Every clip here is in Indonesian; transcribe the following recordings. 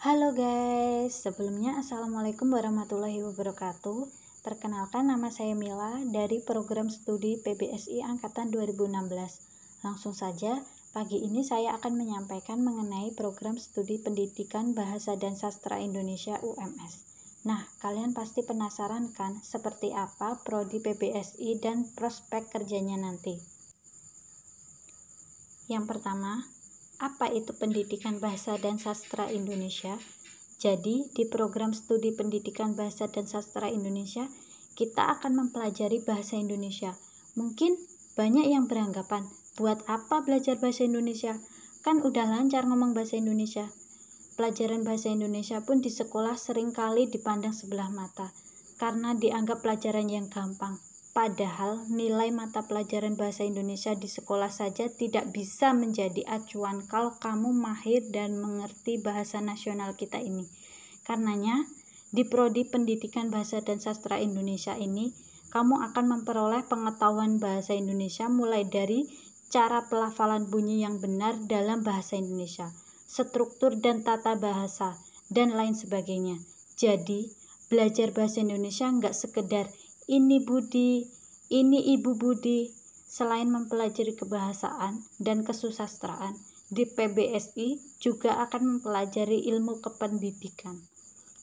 Halo guys, sebelumnya Assalamualaikum warahmatullahi wabarakatuh. Perkenalkan nama saya Mila dari program studi PBSI Angkatan 2016 Langsung saja, pagi ini saya akan menyampaikan mengenai program studi pendidikan Bahasa dan Sastra Indonesia UMS Nah, kalian pasti penasaran kan seperti apa prodi PBSI dan prospek kerjanya nanti? Yang pertama, apa itu pendidikan bahasa dan sastra Indonesia? Jadi, di program studi pendidikan bahasa dan sastra Indonesia, kita akan mempelajari bahasa Indonesia. Mungkin banyak yang beranggapan, buat apa belajar bahasa Indonesia? Kan udah lancar ngomong bahasa Indonesia. Pelajaran bahasa Indonesia pun di sekolah sering kali dipandang sebelah mata, karena dianggap pelajaran yang gampang. Padahal nilai mata pelajaran bahasa Indonesia di sekolah saja tidak bisa menjadi acuan kalau kamu mahir dan mengerti bahasa nasional kita ini. Karenanya, di prodi Pendidikan Bahasa dan Sastra Indonesia ini, kamu akan memperoleh pengetahuan bahasa Indonesia mulai dari cara pelafalan bunyi yang benar dalam bahasa Indonesia, struktur dan tata bahasa, dan lain sebagainya. Jadi, belajar bahasa Indonesia nggak sekedar ini Budi, ini Ibu Budi. Selain mempelajari kebahasaan dan kesusastraan, di PBSI juga akan mempelajari ilmu kependidikan.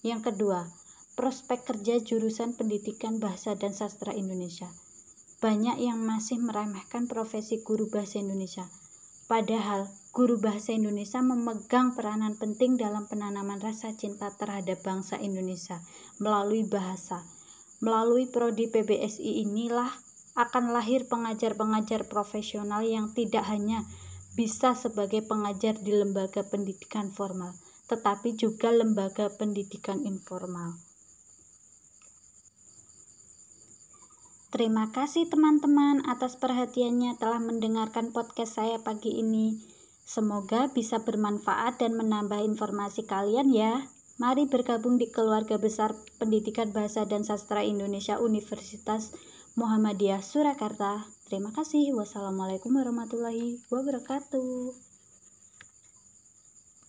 Yang kedua, prospek kerja jurusan pendidikan bahasa dan sastra Indonesia. Banyak yang masih meremehkan profesi guru bahasa Indonesia. Padahal, guru bahasa Indonesia memegang peranan penting dalam penanaman rasa cinta terhadap bangsa Indonesia melalui bahasa Melalui prodi PBSI inilah akan lahir pengajar-pengajar profesional yang tidak hanya bisa sebagai pengajar di lembaga pendidikan formal, tetapi juga lembaga pendidikan informal. Terima kasih teman-teman atas perhatiannya telah mendengarkan podcast saya pagi ini. Semoga bisa bermanfaat dan menambah informasi kalian ya. Mari bergabung di keluarga besar Pendidikan Bahasa dan Sastra Indonesia Universitas Muhammadiyah Surakarta. Terima kasih. Wassalamualaikum warahmatullahi wabarakatuh.